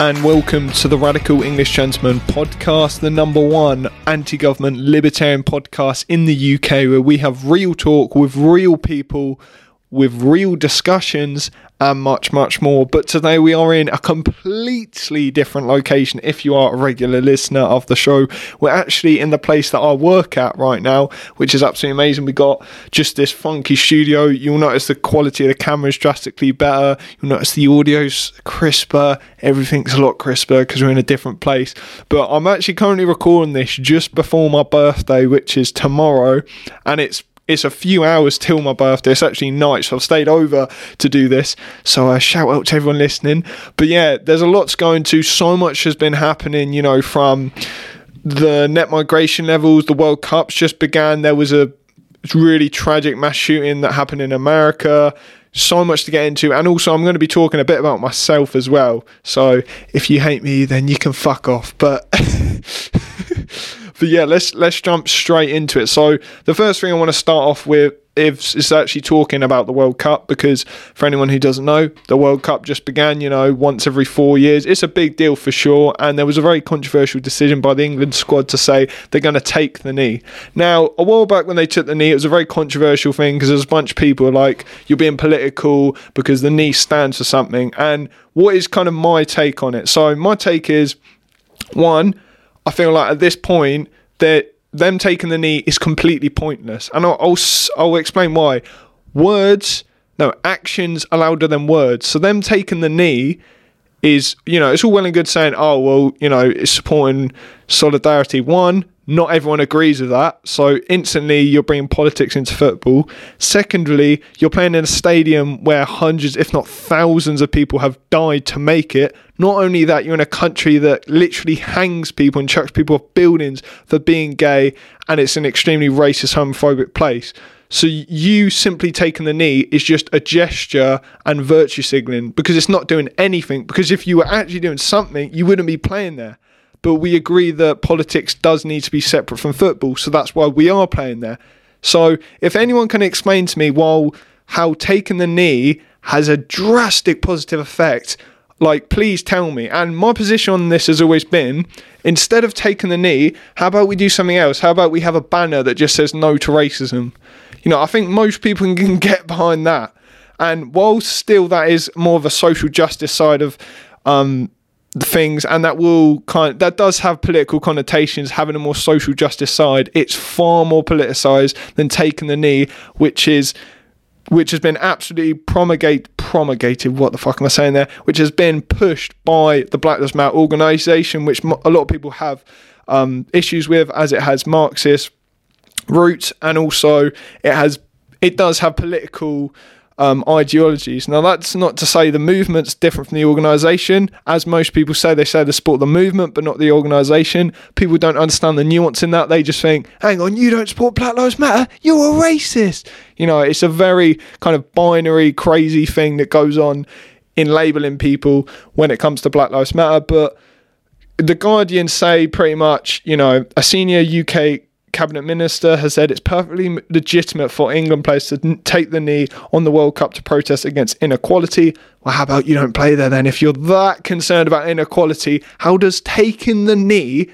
and welcome to the Radical English Gentleman podcast, the number one anti government libertarian podcast in the UK, where we have real talk with real people with real discussions and much, much more. But today we are in a completely different location. If you are a regular listener of the show, we're actually in the place that I work at right now, which is absolutely amazing. We got just this funky studio. You'll notice the quality of the camera is drastically better. You'll notice the audio's crisper. Everything's a lot crisper because we're in a different place. But I'm actually currently recording this just before my birthday, which is tomorrow, and it's it's a few hours till my birthday. It's actually night, so I've stayed over to do this. So uh, shout out to everyone listening. But yeah, there's a lot's going to. So much has been happening, you know, from the net migration levels, the World Cups just began. There was a really tragic mass shooting that happened in America. So much to get into, and also I'm going to be talking a bit about myself as well. So if you hate me, then you can fuck off. But but yeah, let's let's jump straight into it. So the first thing I want to start off with is, is actually talking about the World Cup because for anyone who doesn't know, the World Cup just began, you know, once every four years. It's a big deal for sure, and there was a very controversial decision by the England squad to say they're going to take the knee. Now, a while back when they took the knee, it was a very controversial thing because there's a bunch of people like you're being political because the knee stands for something. And what is kind of my take on it? So my take is one I feel like at this point that them taking the knee is completely pointless, and I'll, I'll I'll explain why. Words, no actions are louder than words. So them taking the knee is you know it's all well and good saying oh well you know it's supporting solidarity. One, not everyone agrees with that. So instantly you're bringing politics into football. Secondly, you're playing in a stadium where hundreds, if not thousands, of people have died to make it. Not only that, you're in a country that literally hangs people and chucks people off buildings for being gay, and it's an extremely racist, homophobic place. So you simply taking the knee is just a gesture and virtue signaling because it's not doing anything. Because if you were actually doing something, you wouldn't be playing there but we agree that politics does need to be separate from football, so that's why we are playing there. So if anyone can explain to me while how taking the knee has a drastic positive effect, like please tell me. And my position on this has always been instead of taking the knee, how about we do something else? How about we have a banner that just says no to racism? You know, I think most people can get behind that. And while still that is more of a social justice side of um, things and that will kind that does have political connotations having a more social justice side. It's far more politicized than taking the knee which is which has been absolutely promulgate promulgated what the fuck am i saying there? Which has been pushed by the black lives matter organization which a lot of people have um, issues with as it has marxist roots and also it has it does have political um, ideologies. Now, that's not to say the movement's different from the organisation. As most people say, they say they support the movement but not the organisation. People don't understand the nuance in that. They just think, hang on, you don't support Black Lives Matter? You're a racist. You know, it's a very kind of binary, crazy thing that goes on in labelling people when it comes to Black Lives Matter. But the Guardian say pretty much, you know, a senior UK cabinet minister has said it's perfectly legitimate for England players to take the knee on the World Cup to protest against inequality. Well, how about you don't play there then? If you're that concerned about inequality, how does taking the knee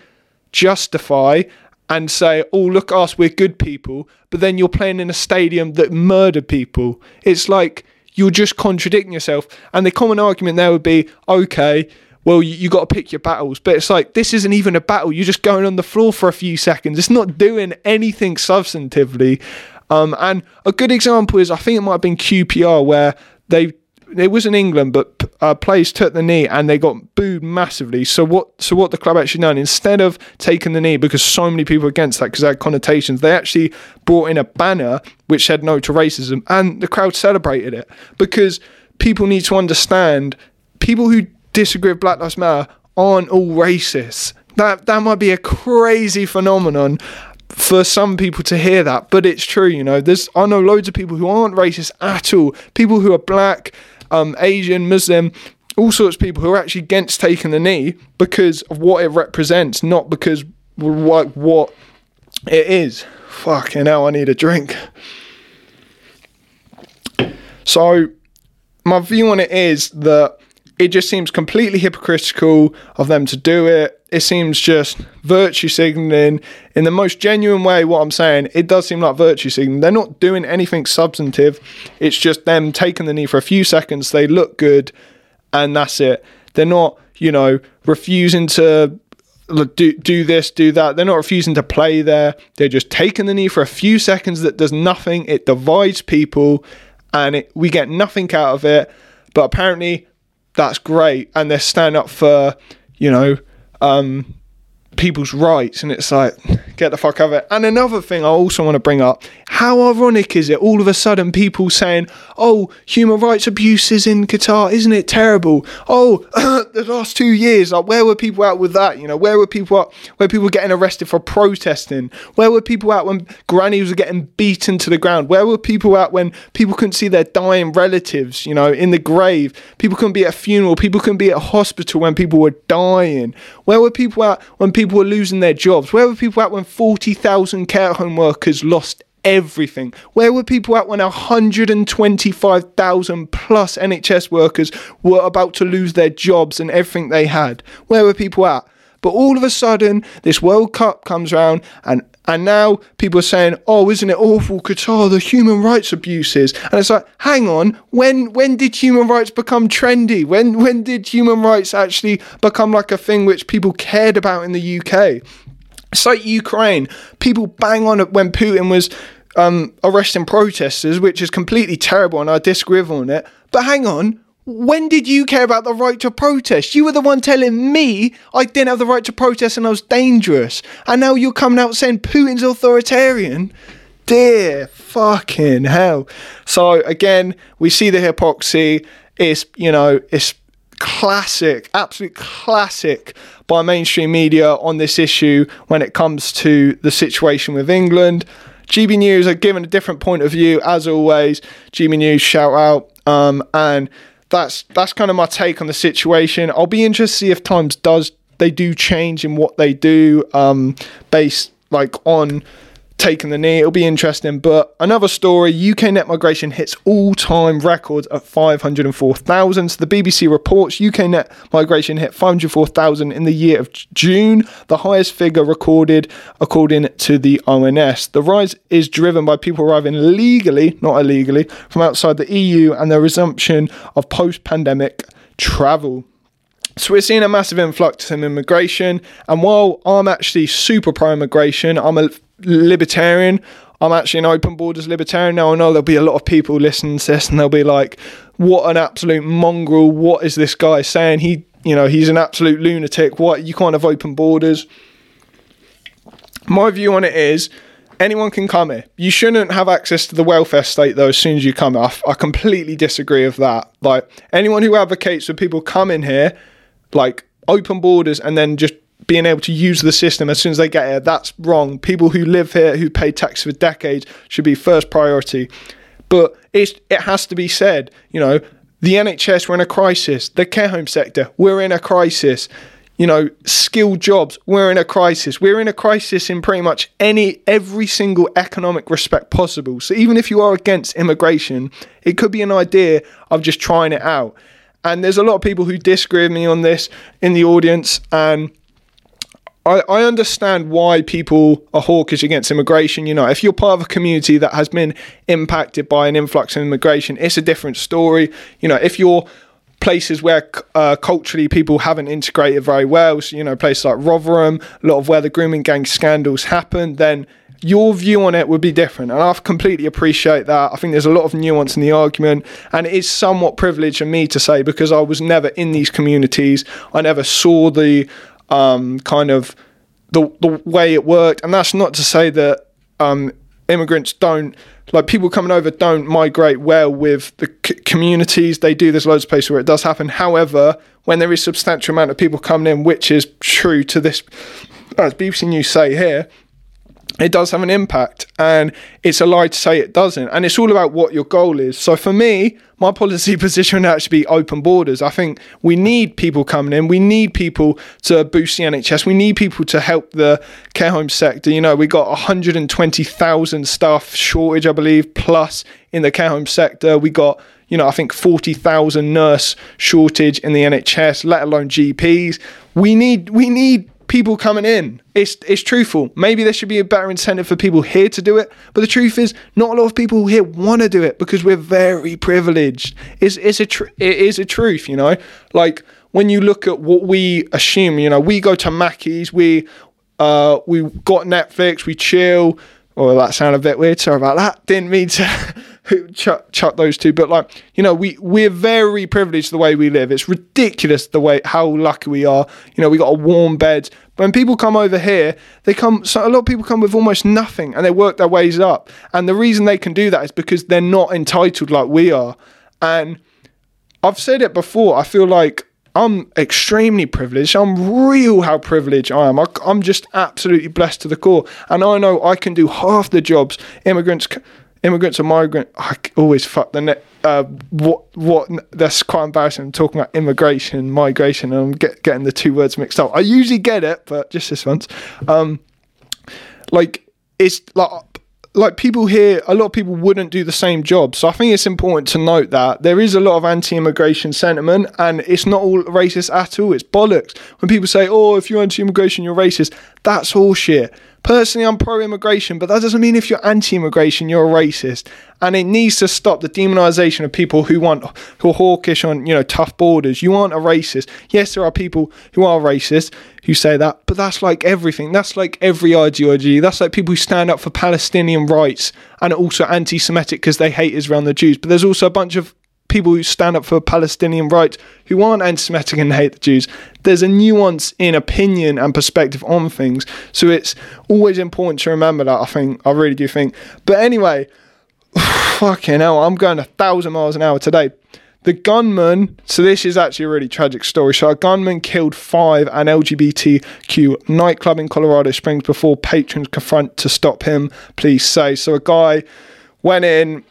justify and say, oh, look us, we're good people, but then you're playing in a stadium that murdered people? It's like you're just contradicting yourself. And the common argument there would be, okay, well, you, you got to pick your battles. But it's like, this isn't even a battle. You're just going on the floor for a few seconds. It's not doing anything substantively. Um, and a good example is, I think it might have been QPR, where they it was in England, but uh, players took the knee and they got booed massively. So what? So what the club actually done instead of taking the knee because so many people against that because had connotations, they actually brought in a banner which said no to racism, and the crowd celebrated it because people need to understand people who disagree with Black Lives Matter aren't all racist. That that might be a crazy phenomenon for some people to hear that, but it's true. You know, there's I know loads of people who aren't racist at all. People who are black, um, Asian, Muslim, all sorts of people who are actually against taking the knee because of what it represents, not because like what it is. Fucking hell, I need a drink. So, my view on it is that it just seems completely hypocritical of them to do it. It seems just virtue signaling in the most genuine way. What I'm saying, it does seem like virtue signaling. They're not doing anything substantive. It's just them taking the knee for a few seconds. They look good, and that's it. They're not, you know, refusing to do do this, do that. They're not refusing to play there. They're just taking the knee for a few seconds that does nothing. It divides people, and it, we get nothing out of it. But apparently, that's great, and they're standing up for you know um, people's rights, and it's like get the fuck out of it. And another thing I also want to bring up: how ironic is it? All of a sudden, people saying, "Oh, human rights abuses in Qatar, isn't it terrible?" Oh, the last two years, like where were people at with that? You know, where were people at? Where people were getting arrested for protesting? Where were people at when grannies were getting beaten to the ground? Where were people at when people couldn't see their dying relatives? You know, in the grave. People couldn't be at a funeral. People couldn't be at a hospital when people were dying. Where were people at when people were losing their jobs? Where were people at when 40,000 care home workers lost everything? Where were people at when 125,000 plus NHS workers were about to lose their jobs and everything they had? Where were people at? But all of a sudden, this World Cup comes around, and and now people are saying, "Oh, isn't it awful, Qatar? The human rights abuses." And it's like, hang on, when when did human rights become trendy? When when did human rights actually become like a thing which people cared about in the UK? It's like Ukraine. People bang on it when Putin was um, arresting protesters, which is completely terrible, and I disagree on it. But hang on, when did you care about the right to protest? You were the one telling me I didn't have the right to protest and I was dangerous. And now you're coming out saying Putin's authoritarian? Dear fucking hell. So again, we see the hypocrisy. It's, you know, it's classic, absolute classic by mainstream media on this issue when it comes to the situation with England. GB News are given a different point of view as always. GB News shout out. Um, and that's that's kind of my take on the situation. I'll be interested to see if Times does they do change in what they do um, based like on taking the knee. It'll be interesting. But another story UK net migration hits all time records at 504,000. So the BBC reports UK net migration hit 504,000 in the year of June, the highest figure recorded according to the ONS. The rise is driven by people arriving legally, not illegally, from outside the EU and the resumption of post pandemic travel. So we're seeing a massive influx in immigration, and while I'm actually super pro immigration, I'm a libertarian. I'm actually an open borders libertarian. Now I know there'll be a lot of people listening to this and they'll be like, what an absolute mongrel. What is this guy saying? He, you know, he's an absolute lunatic. What? You can't have open borders. My view on it is anyone can come here. You shouldn't have access to the welfare state though as soon as you come. I, I completely disagree with that. Like anyone who advocates for people coming here, like open borders and then just being able to use the system as soon as they get here. That's wrong. People who live here, who pay tax for decades, should be first priority. But it's, it has to be said, you know, the NHS, we're in a crisis. The care home sector, we're in a crisis. You know, skilled jobs, we're in a crisis. We're in a crisis in pretty much any, every single economic respect possible. So even if you are against immigration, it could be an idea of just trying it out. And there's a lot of people who disagree with me on this in the audience, and I, I understand why people are hawkish against immigration. You know, if you're part of a community that has been impacted by an influx of immigration, it's a different story. You know, if you're places where uh, culturally people haven't integrated very well, so, you know, places like Rotherham, a lot of where the grooming gang scandals happen, then your view on it would be different. And I completely appreciate that. I think there's a lot of nuance in the argument, and it is somewhat privileged of me to say because I was never in these communities. I never saw the um, kind of the the way it worked. And that's not to say that um, immigrants don't like people coming over don't migrate well with the c- communities. They do. There's loads of places where it does happen. However, when there is substantial amount of people coming in, which is true to this, as BBC News say here, it does have an impact and it's a lie to say it doesn't and it's all about what your goal is. So for me my policy position would actually be open borders. I think we need people coming in. We need people to boost the nhs we need people to help the care home sector. You know we got 120000 staff shortage i believe plus in the care home sector. We got you know, I think 40,000 nurse shortage in the NHS, let alone GPs. We need, we need people coming in. It's it's truthful. Maybe there should be a better incentive for people here to do it. But the truth is, not a lot of people here want to do it because we're very privileged. It's it's a tr- it is a truth, you know. Like when you look at what we assume, you know, we go to Mackey's, we uh we got Netflix, we chill. Oh, that sounded a bit weird. Sorry about that. Didn't mean to chuck, chuck those two, but like you know, we we're very privileged the way we live. It's ridiculous the way how lucky we are. You know, we got a warm bed. When people come over here, they come. So a lot of people come with almost nothing, and they work their ways up. And the reason they can do that is because they're not entitled like we are. And I've said it before. I feel like I'm extremely privileged. I'm real how privileged I am. I, am just absolutely blessed to the core. And I know I can do half the jobs immigrants immigrants or migrant. I always fuck the net. Uh, what what? That's quite embarrassing. I'm talking about immigration, migration, and I'm get, getting the two words mixed up. I usually get it, but just this once. Um, like it's like like people here, a lot of people wouldn't do the same job. So I think it's important to note that there is a lot of anti-immigration sentiment, and it's not all racist at all. It's bollocks when people say, "Oh, if you're anti-immigration, you're racist." That's all shit. Personally, I'm pro immigration, but that doesn't mean if you're anti immigration, you're a racist. And it needs to stop the demonization of people who want, who are hawkish on, you know, tough borders. You aren't a racist. Yes, there are people who are racist who say that, but that's like everything. That's like every ideology. That's like people who stand up for Palestinian rights and also anti Semitic because they hate Israel and the Jews. But there's also a bunch of people who stand up for Palestinian rights who aren't anti Semitic and hate the Jews. There's a nuance in opinion and perspective on things. So it's always important to remember that, I think. I really do think. But anyway, fucking hell, I'm going a thousand miles an hour today. The gunman, so this is actually a really tragic story. So, a gunman killed five an LGBTQ nightclub in Colorado Springs before patrons confront to stop him, police say. So, a guy went in,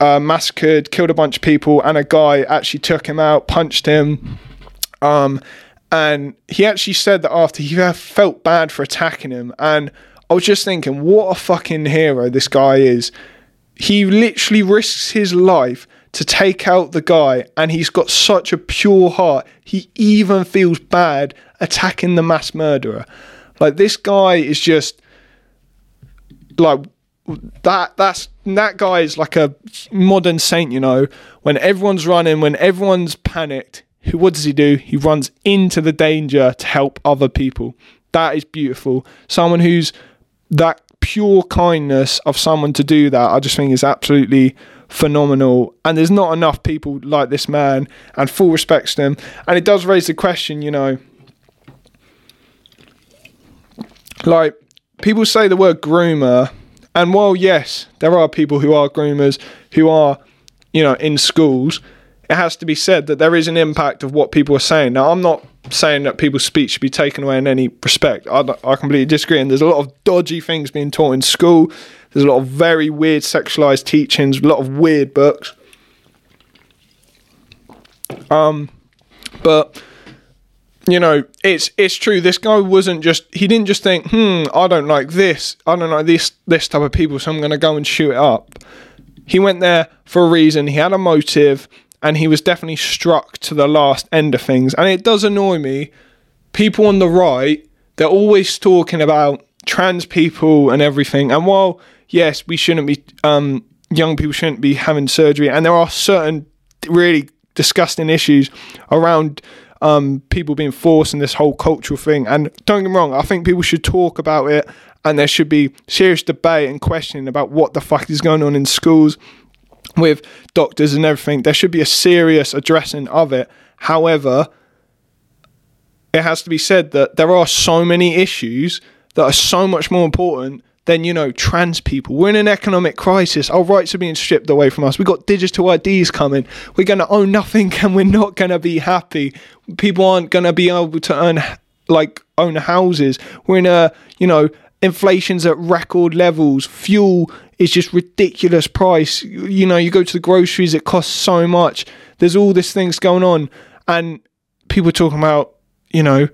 uh, massacred, killed a bunch of people, and a guy actually took him out, punched him. Um, and he actually said that after he felt bad for attacking him. And I was just thinking, what a fucking hero this guy is. He literally risks his life to take out the guy, and he's got such a pure heart. He even feels bad attacking the mass murderer. Like, this guy is just like that that's that guy is like a modern saint, you know. When everyone's running, when everyone's panicked, who what does he do? He runs into the danger to help other people. That is beautiful. Someone who's that pure kindness of someone to do that, I just think is absolutely phenomenal. And there's not enough people like this man, and full respect to him. And it does raise the question, you know, like people say the word groomer and while yes, there are people who are groomers who are, you know, in schools, it has to be said that there is an impact of what people are saying. Now, I'm not saying that people's speech should be taken away in any respect. I, I completely disagree. And there's a lot of dodgy things being taught in school. There's a lot of very weird sexualized teachings, a lot of weird books. Um, but you know, it's it's true. This guy wasn't just he didn't just think, hmm, I don't like this, I don't like this this type of people, so I'm gonna go and shoot it up. He went there for a reason, he had a motive, and he was definitely struck to the last end of things. And it does annoy me. People on the right, they're always talking about trans people and everything. And while yes, we shouldn't be um young people shouldn't be having surgery, and there are certain really disgusting issues around um, people being forced in this whole cultural thing. And don't get me wrong, I think people should talk about it and there should be serious debate and questioning about what the fuck is going on in schools with doctors and everything. There should be a serious addressing of it. However, it has to be said that there are so many issues that are so much more important than you know trans people. We're in an economic crisis. Our rights are being stripped away from us. We've got digital IDs coming. We're going to own nothing, and we're not going to be happy. People aren't going to be able to earn like own houses. We're in a you know inflation's at record levels. Fuel is just ridiculous price. You know, you go to the groceries, it costs so much. There's all these things going on, and people are talking about you know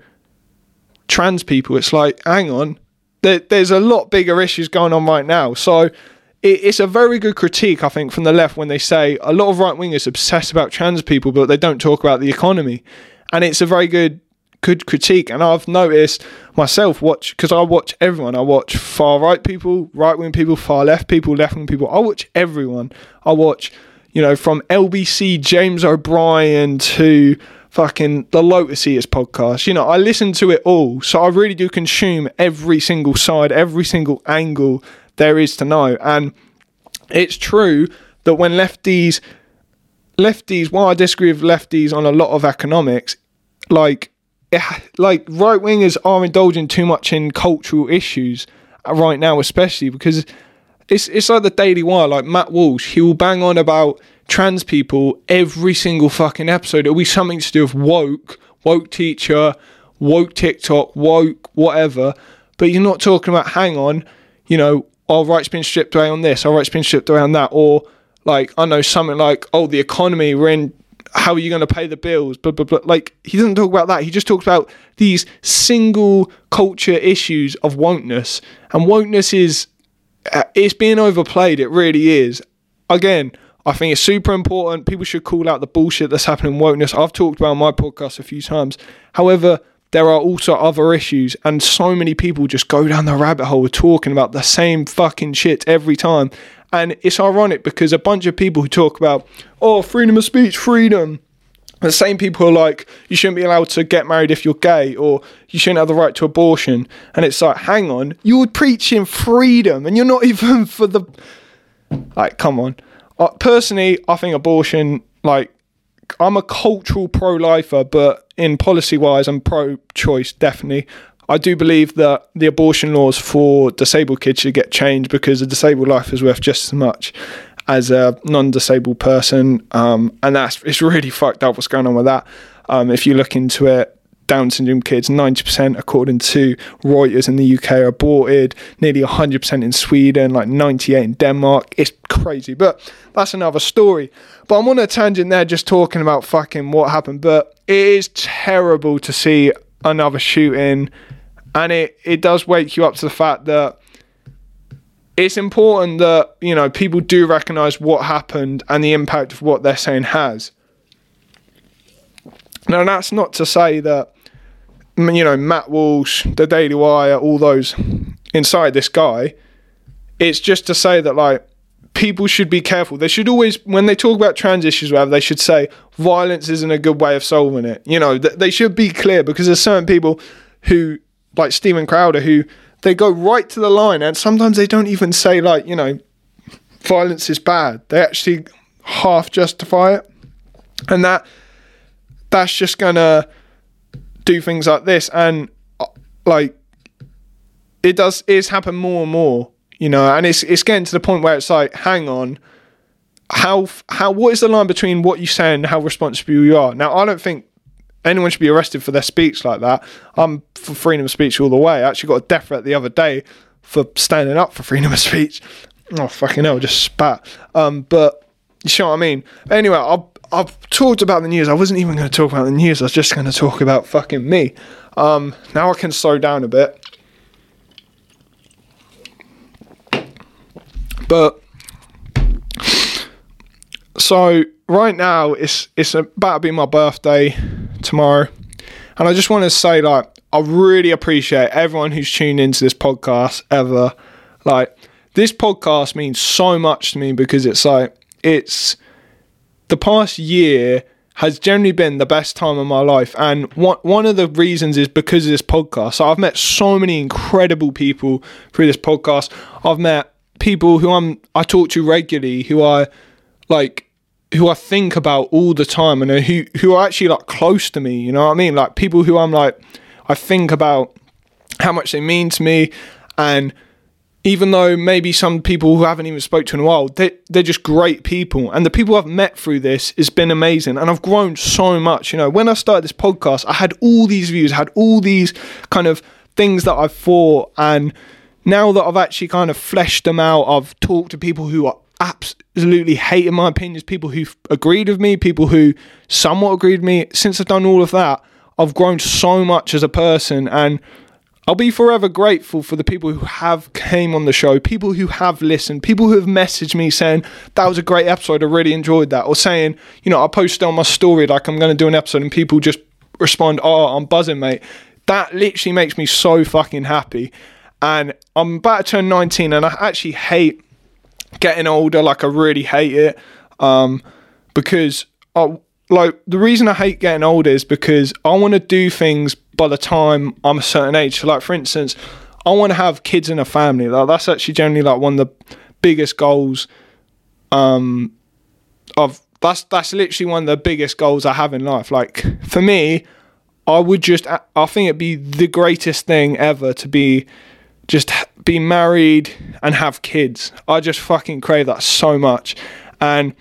trans people. It's like, hang on, there's a lot bigger issues going on right now. So it, it's a very good critique, I think, from the left when they say a lot of right wingers obsess about trans people, but they don't talk about the economy. And it's a very good good critique. And I've noticed myself watch because I watch everyone. I watch far right people, right wing people, far left people, left wing people. I watch everyone. I watch, you know, from LBC James O'Brien to fucking the Lotus Eaters podcast. You know, I listen to it all. So I really do consume every single side, every single angle there is to know. And it's true that when lefties lefties, while I disagree with lefties on a lot of economics, like like right wingers are indulging too much in cultural issues uh, right now, especially because it's it's like the Daily Wire, like Matt Walsh, he will bang on about trans people every single fucking episode. It'll be something to do with woke, woke teacher, woke TikTok, woke whatever. But you're not talking about hang on, you know, our rights been stripped away on this, our rights been stripped away on that, or like I know something like, oh, the economy, we're in how are you going to pay the bills? Blah, blah, blah. Like, he doesn't talk about that. He just talks about these single culture issues of wokeness. And wokeness is, uh, it's being overplayed. It really is. Again, I think it's super important. People should call out the bullshit that's happening in wokeness. I've talked about my podcast a few times. However, there are also other issues, and so many people just go down the rabbit hole talking about the same fucking shit every time. And it's ironic because a bunch of people who talk about, oh, freedom of speech, freedom, the same people are like, you shouldn't be allowed to get married if you're gay, or you shouldn't have the right to abortion. And it's like, hang on, you're preaching freedom, and you're not even for the. Like, come on. Uh, personally, I think abortion, like, I'm a cultural pro lifer, but in policy wise, I'm pro choice, definitely. I do believe that the abortion laws for disabled kids should get changed because a disabled life is worth just as much as a non-disabled person, um, and that's it's really fucked up what's going on with that. Um, if you look into it, Down syndrome kids, 90% according to Reuters in the UK are aborted, nearly 100% in Sweden, like 98 in Denmark. It's crazy, but that's another story. But I'm on a tangent there just talking about fucking what happened, but it is terrible to see another shooting and it it does wake you up to the fact that it's important that you know people do recognize what happened and the impact of what they're saying has. Now that's not to say that you know Matt Walsh, the Daily Wire, all those inside this guy. It's just to say that like people should be careful. They should always, when they talk about trans issues, whatever, they should say violence isn't a good way of solving it. You know, they should be clear because there's certain people who like Steven Crowder who they go right to the line and sometimes they don't even say like you know violence is bad they actually half justify it and that that's just gonna do things like this and uh, like it does it's happened more and more you know and it's it's getting to the point where it's like hang on how how what is the line between what you say and how responsible you are now i don't think anyone should be arrested for their speech like that. I'm for freedom of speech all the way. I actually got a death threat the other day for standing up for freedom of speech. Oh fucking hell, just spat. Um, but you know what I mean. Anyway, I've I've talked about the news. I wasn't even going to talk about the news. I was just going to talk about fucking me. Um, now I can slow down a bit. But so right now it's it's about to be my birthday tomorrow. And I just want to say, like, I really appreciate everyone who's tuned into this podcast ever. Like, this podcast means so much to me because it's like, it's the past year has generally been the best time of my life. And one, one of the reasons is because of this podcast. So I've met so many incredible people through this podcast. I've met people who I'm, I talk to regularly who I like who I think about all the time and who who are actually like close to me. You know what I mean? Like people who I'm like, I think about how much they mean to me, and even though maybe some people who haven't even spoke to in a while, they they're just great people, and the people I've met through this has been amazing, and I've grown so much. You know, when I started this podcast, I had all these views, I had all these kind of things that I thought, and now that I've actually kind of fleshed them out, I've talked to people who are absolutely hating my opinions, people who agreed with me, people who somewhat agreed with me. Since I've done all of that, I've grown so much as a person and I'll be forever grateful for the people who have came on the show, people who have listened, people who have messaged me saying that was a great episode, I really enjoyed that, or saying, you know, I posted on my story like I'm going to do an episode, and people just respond, "Oh, I'm buzzing, mate." That literally makes me so fucking happy. And I'm about to turn 19, and I actually hate getting older. Like I really hate it, um, because I, like the reason I hate getting older is because I want to do things by the time I'm a certain age. So, like for instance, I want to have kids in a family. Like that's actually generally like one of the biggest goals. Um, of that's that's literally one of the biggest goals I have in life. Like for me, I would just I think it'd be the greatest thing ever to be just be married and have kids. I just fucking crave that so much. And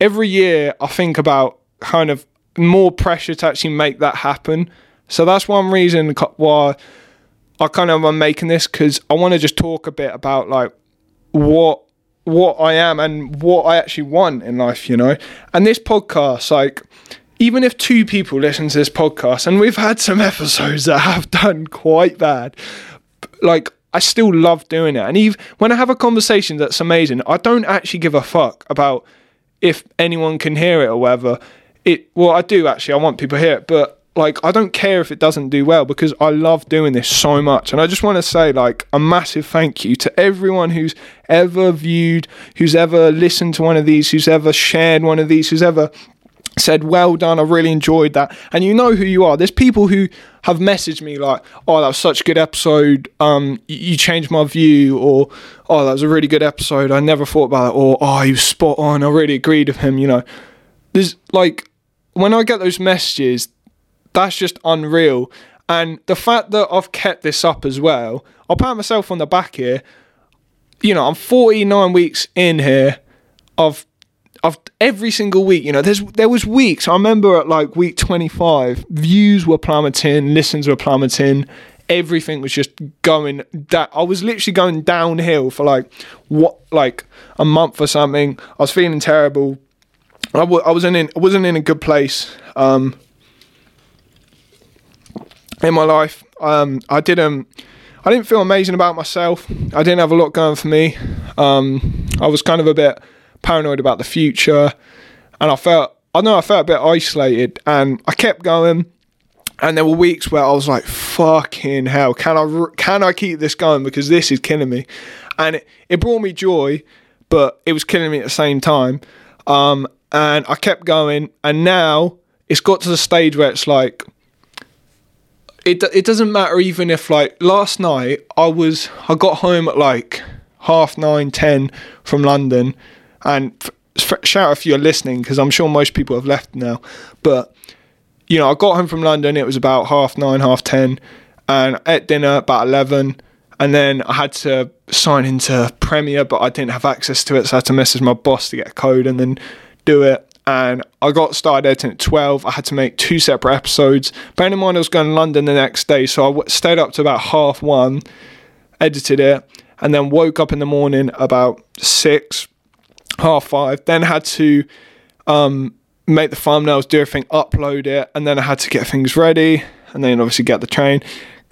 every year I think about kind of more pressure to actually make that happen. So that's one reason why I kind of am making this because I want to just talk a bit about like what what I am and what I actually want in life, you know. And this podcast, like, even if two people listen to this podcast, and we've had some episodes that have done quite bad, like I still love doing it. And even when I have a conversation that's amazing, I don't actually give a fuck about if anyone can hear it or whatever. It well, I do actually. I want people to hear it, but like I don't care if it doesn't do well because I love doing this so much. And I just want to say like a massive thank you to everyone who's ever viewed, who's ever listened to one of these, who's ever shared one of these, who's ever said well done i really enjoyed that. And you know who you are. There's people who have messaged me like oh that was such a good episode um you changed my view or oh that was a really good episode i never thought about that or oh you spot on i really agreed with him you know. There's like when i get those messages that's just unreal. And the fact that I've kept this up as well, I'll pat myself on the back here. You know, I'm 49 weeks in here of of every single week. You know, there's there was weeks. I remember at like week 25, views were plummeting, listens were plummeting, everything was just going that I was literally going downhill for like what like a month or something. I was feeling terrible. I w- I wasn't in I wasn't in a good place. Um, in my life. Um, I didn't. I didn't feel amazing about myself. I didn't have a lot going for me. Um, I was kind of a bit paranoid about the future, and I felt. I know I felt a bit isolated, and I kept going. And there were weeks where I was like, "Fucking hell! Can I can I keep this going? Because this is killing me." And it, it brought me joy, but it was killing me at the same time. Um, and I kept going, and now it's got to the stage where it's like it it doesn't matter even if like last night I was I got home at like half nine ten from London, and f- shout if you're listening because I'm sure most people have left now, but you know I got home from London it was about half nine half ten, and at dinner about eleven. And then I had to sign into Premiere, but I didn't have access to it, so I had to message my boss to get a code and then do it and I got started editing at 12. I had to make two separate episodes. Bearing in mind I was going to London the next day, so I stayed up to about half one, edited it, and then woke up in the morning about six, half five. Then had to um, make the thumbnails, do everything, upload it, and then I had to get things ready, and then obviously get the train.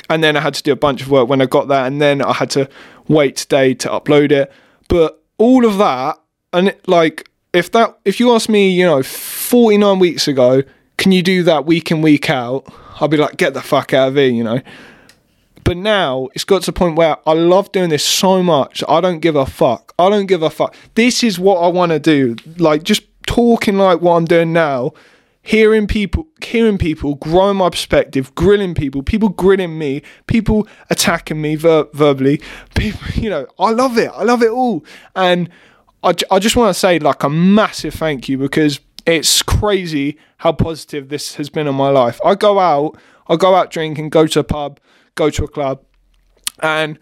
And then I had to do a bunch of work when I got there, and then I had to wait today to upload it. But all of that, and it, like if that if you ask me, you know, 49 weeks ago, can you do that week in week out? I'll be like, get the fuck out of here, you know. But now it's got to the point where I love doing this so much. I don't give a fuck. I don't give a fuck. This is what I want to do. Like just talking like what I'm doing now, hearing people, hearing people, growing my perspective, grilling people, people grilling me, people attacking me ver- verbally. People, you know, I love it. I love it all. And I, I just want to say like a massive thank you because it's crazy how positive this has been in my life. I go out, I go out drinking, go to a pub, go to a club, and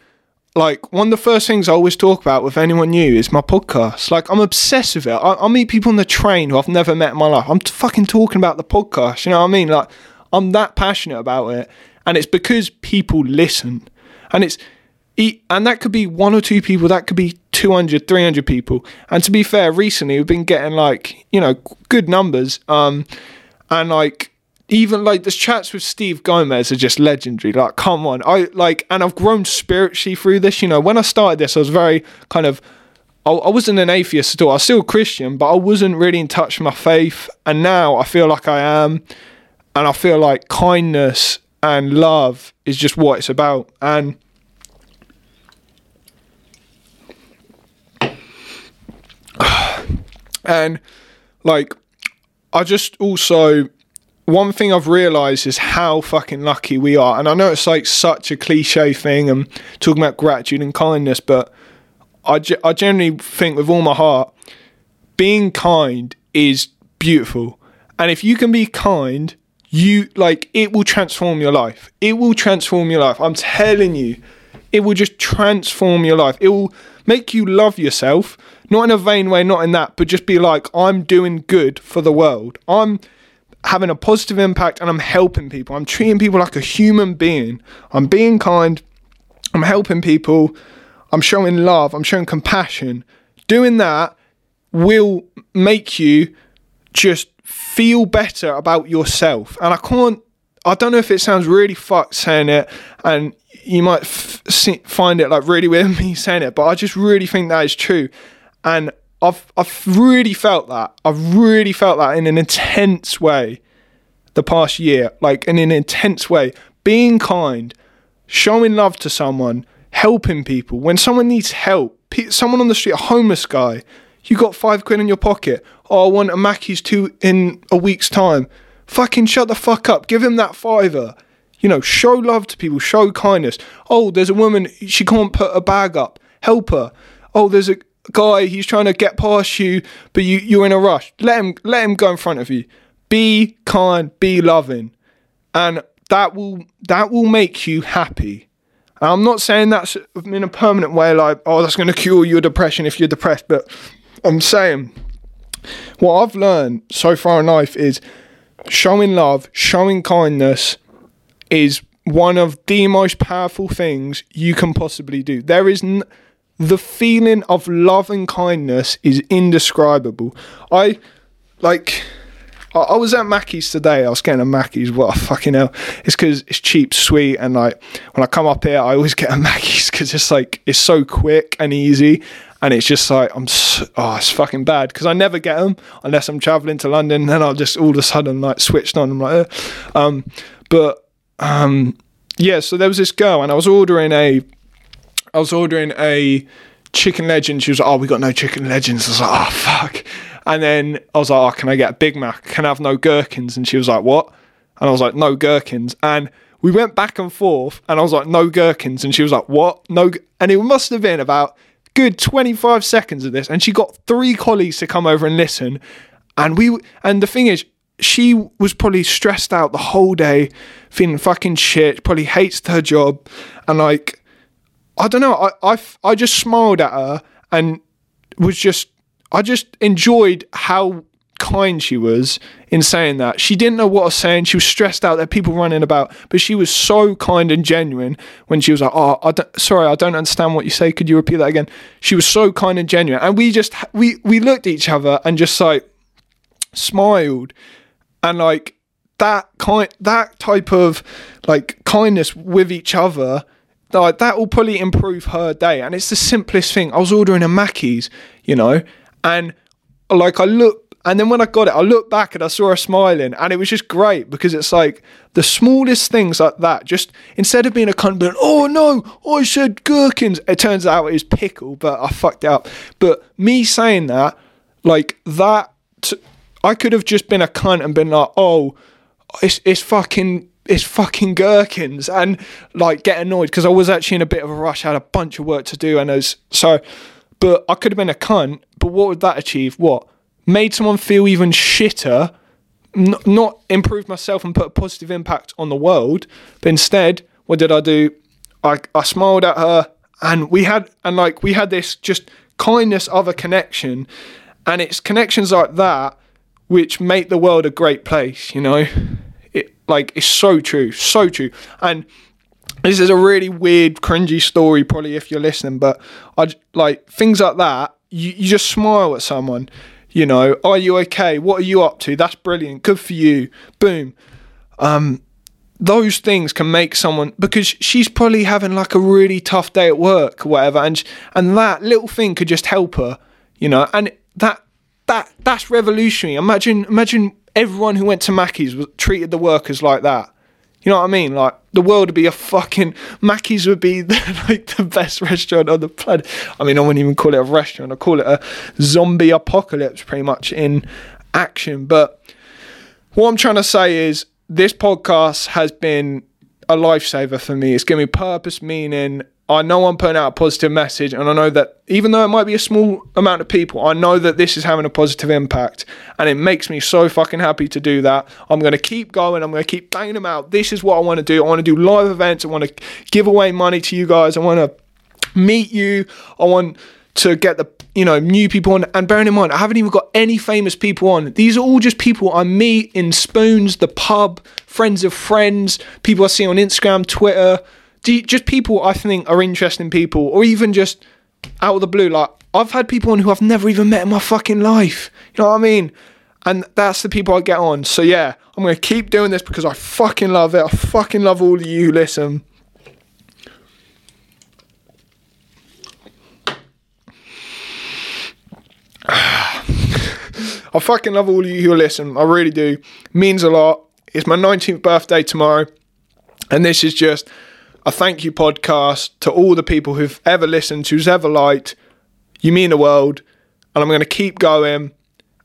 like one of the first things I always talk about with anyone new is my podcast. Like I'm obsessed with it. I, I meet people on the train who I've never met in my life. I'm t- fucking talking about the podcast. You know what I mean? Like I'm that passionate about it, and it's because people listen, and it's and that could be one or two people that could be 200 300 people and to be fair recently we've been getting like you know good numbers um and like even like the chats with Steve Gomez are just legendary. Like, come on, I like, and I've grown spiritually through this. You know, when I started this, I was very kind of, I, I wasn't an atheist at all. I was still Christian, but I wasn't really in touch with my faith. And now I feel like I am, and I feel like kindness and love is just what it's about. And and like, I just also one thing I've realized is how fucking lucky we are. And I know it's like such a cliche thing and talking about gratitude and kindness, but I, I generally think with all my heart, being kind is beautiful. And if you can be kind, you like it will transform your life. It will transform your life. I'm telling you, it will just transform your life. It will make you love yourself, not in a vain way, not in that, but just be like, I'm doing good for the world. I'm having a positive impact and I'm helping people. I'm treating people like a human being. I'm being kind. I'm helping people. I'm showing love. I'm showing compassion. Doing that will make you just feel better about yourself. And I can't, I don't know if it sounds really fucked saying it and you might f- find it like really weird me saying it, but I just really think that is true. And I've I've really felt that. I've really felt that in an intense way the past year, like in an intense way. Being kind, showing love to someone, helping people. When someone needs help, someone on the street, a homeless guy, you got five quid in your pocket. Oh, I want a Mackey's two in a week's time. Fucking shut the fuck up. Give him that fiver. You know, show love to people, show kindness. Oh, there's a woman, she can't put a bag up. Help her. Oh, there's a guy, he's trying to get past you, but you, you're in a rush. Let him let him go in front of you. Be kind, be loving. And that will that will make you happy. And I'm not saying that's in a permanent way, like, oh, that's going to cure your depression if you're depressed, but I'm saying what I've learned so far in life is showing love, showing kindness is one of the most powerful things you can possibly do. There is n- the feeling of love and kindness is indescribable. I like. I, I was at Mackey's today. I was getting a Mackey's. What a fucking hell! It's because it's cheap, sweet, and like when I come up here, I always get a Mackey's because it's like it's so quick and easy, and it's just like I'm. So, oh, it's fucking bad because I never get them unless I'm traveling to London. Then I'll just all of a sudden like switched on. I'm like, uh. um, but um, yeah. So there was this girl, and I was ordering a I was ordering a chicken legend. She was like, "Oh, we got no chicken legends." I was like, "Oh fuck!" And then I was like, "Oh, can I get a Big Mac? Can I have no gherkins?" And she was like, "What?" And I was like, "No gherkins." And we went back and forth, and I was like, "No gherkins," and she was like, "What? No?" And it must have been about good 25 seconds of this, and she got three colleagues to come over and listen. And we, and the thing is, she was probably stressed out the whole day, feeling fucking shit. Probably hates her job, and like I don't know. I, I, I just smiled at her and was just, I just enjoyed how kind she was in saying that. She didn't know what I was saying. She was stressed out. There people running about, but she was so kind and genuine when she was like, "Oh, I sorry, I don't understand what you say. Could you repeat that again?" She was so kind and genuine, and we just we we looked at each other and just like smiled, and like that kind that type of like kindness with each other like that will probably improve her day. And it's the simplest thing. I was ordering a Mackey's, you know, and like I look and then when I got it, I looked back and I saw her smiling, and it was just great because it's like the smallest things like that. Just instead of being a cunt, being, oh no, I said gherkins. It turns out it was pickle, but I fucked up. But me saying that, like that, I could have just been a cunt and been like, oh, it's it's fucking it's fucking gherkins and like get annoyed because I was actually in a bit of a rush. I had a bunch of work to do and was so, but I could have been a cunt. But what would that achieve? What made someone feel even shitter? N- not improve myself and put a positive impact on the world, but instead, what did I do? I I smiled at her and we had and like we had this just kindness of a connection, and it's connections like that which make the world a great place. You know. Like it's so true, so true. And this is a really weird, cringy story, probably if you're listening, but I like things like that. You, you just smile at someone, you know. Are you okay? What are you up to? That's brilliant. Good for you. Boom. um, those things can make someone because she's probably having like a really tough day at work or whatever, and and that little thing could just help her, you know, and that that that's revolutionary. Imagine imagine everyone who went to Mackey's treated the workers like that. You know what I mean? Like the world would be a fucking Mackey's would be the, like the best restaurant on the planet. I mean, I wouldn't even call it a restaurant. I call it a zombie apocalypse, pretty much in action. But what I'm trying to say is, this podcast has been a lifesaver for me. It's given me purpose, meaning, I know I'm putting out a positive message, and I know that even though it might be a small amount of people, I know that this is having a positive impact, and it makes me so fucking happy to do that. I'm to keep going, I'm to keep banging them out. This is what I want to do. I want to do live events, I want to give away money to you guys, I want to meet you, I want to get the you know new people on and bearing in mind i haven't even got any famous people on these are all just people i meet in spoons the pub friends of friends people i see on instagram twitter you, just people I think are interesting people, or even just out of the blue. Like I've had people on who I've never even met in my fucking life. You know what I mean? And that's the people I get on. So yeah, I'm gonna keep doing this because I fucking love it. I fucking love all of you listen. I fucking love all of you who listen. I really do. Means a lot. It's my 19th birthday tomorrow. And this is just a thank you podcast to all the people who've ever listened, who's ever liked. You mean the world, and I'm going to keep going.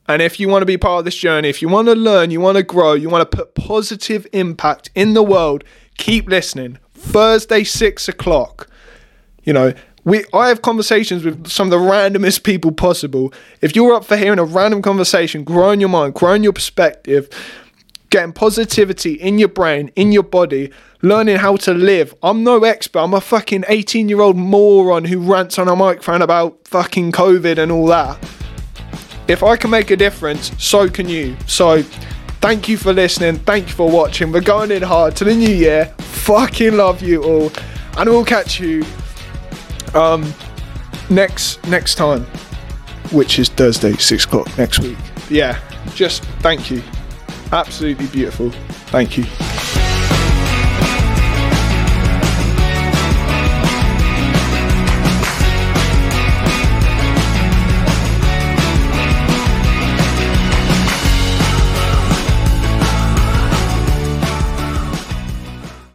And if you want to be part of this journey, if you want to learn, you want to grow, you want to put positive impact in the world, keep listening. Thursday, six o'clock. You know, we I have conversations with some of the randomest people possible. If you're up for hearing a random conversation, growing your mind, growing your perspective, getting positivity in your brain, in your body, learning how to live. I'm no expert. I'm a fucking 18 year old moron who rants on a microphone about fucking COVID and all that. If I can make a difference, so can you. So, thank you for listening. Thank you for watching. We're going in hard to the new year. Fucking love you all. And we'll catch you um, next next time, which is Thursday, 6 o'clock next week. Yeah, just thank you. Absolutely beautiful. Thank you.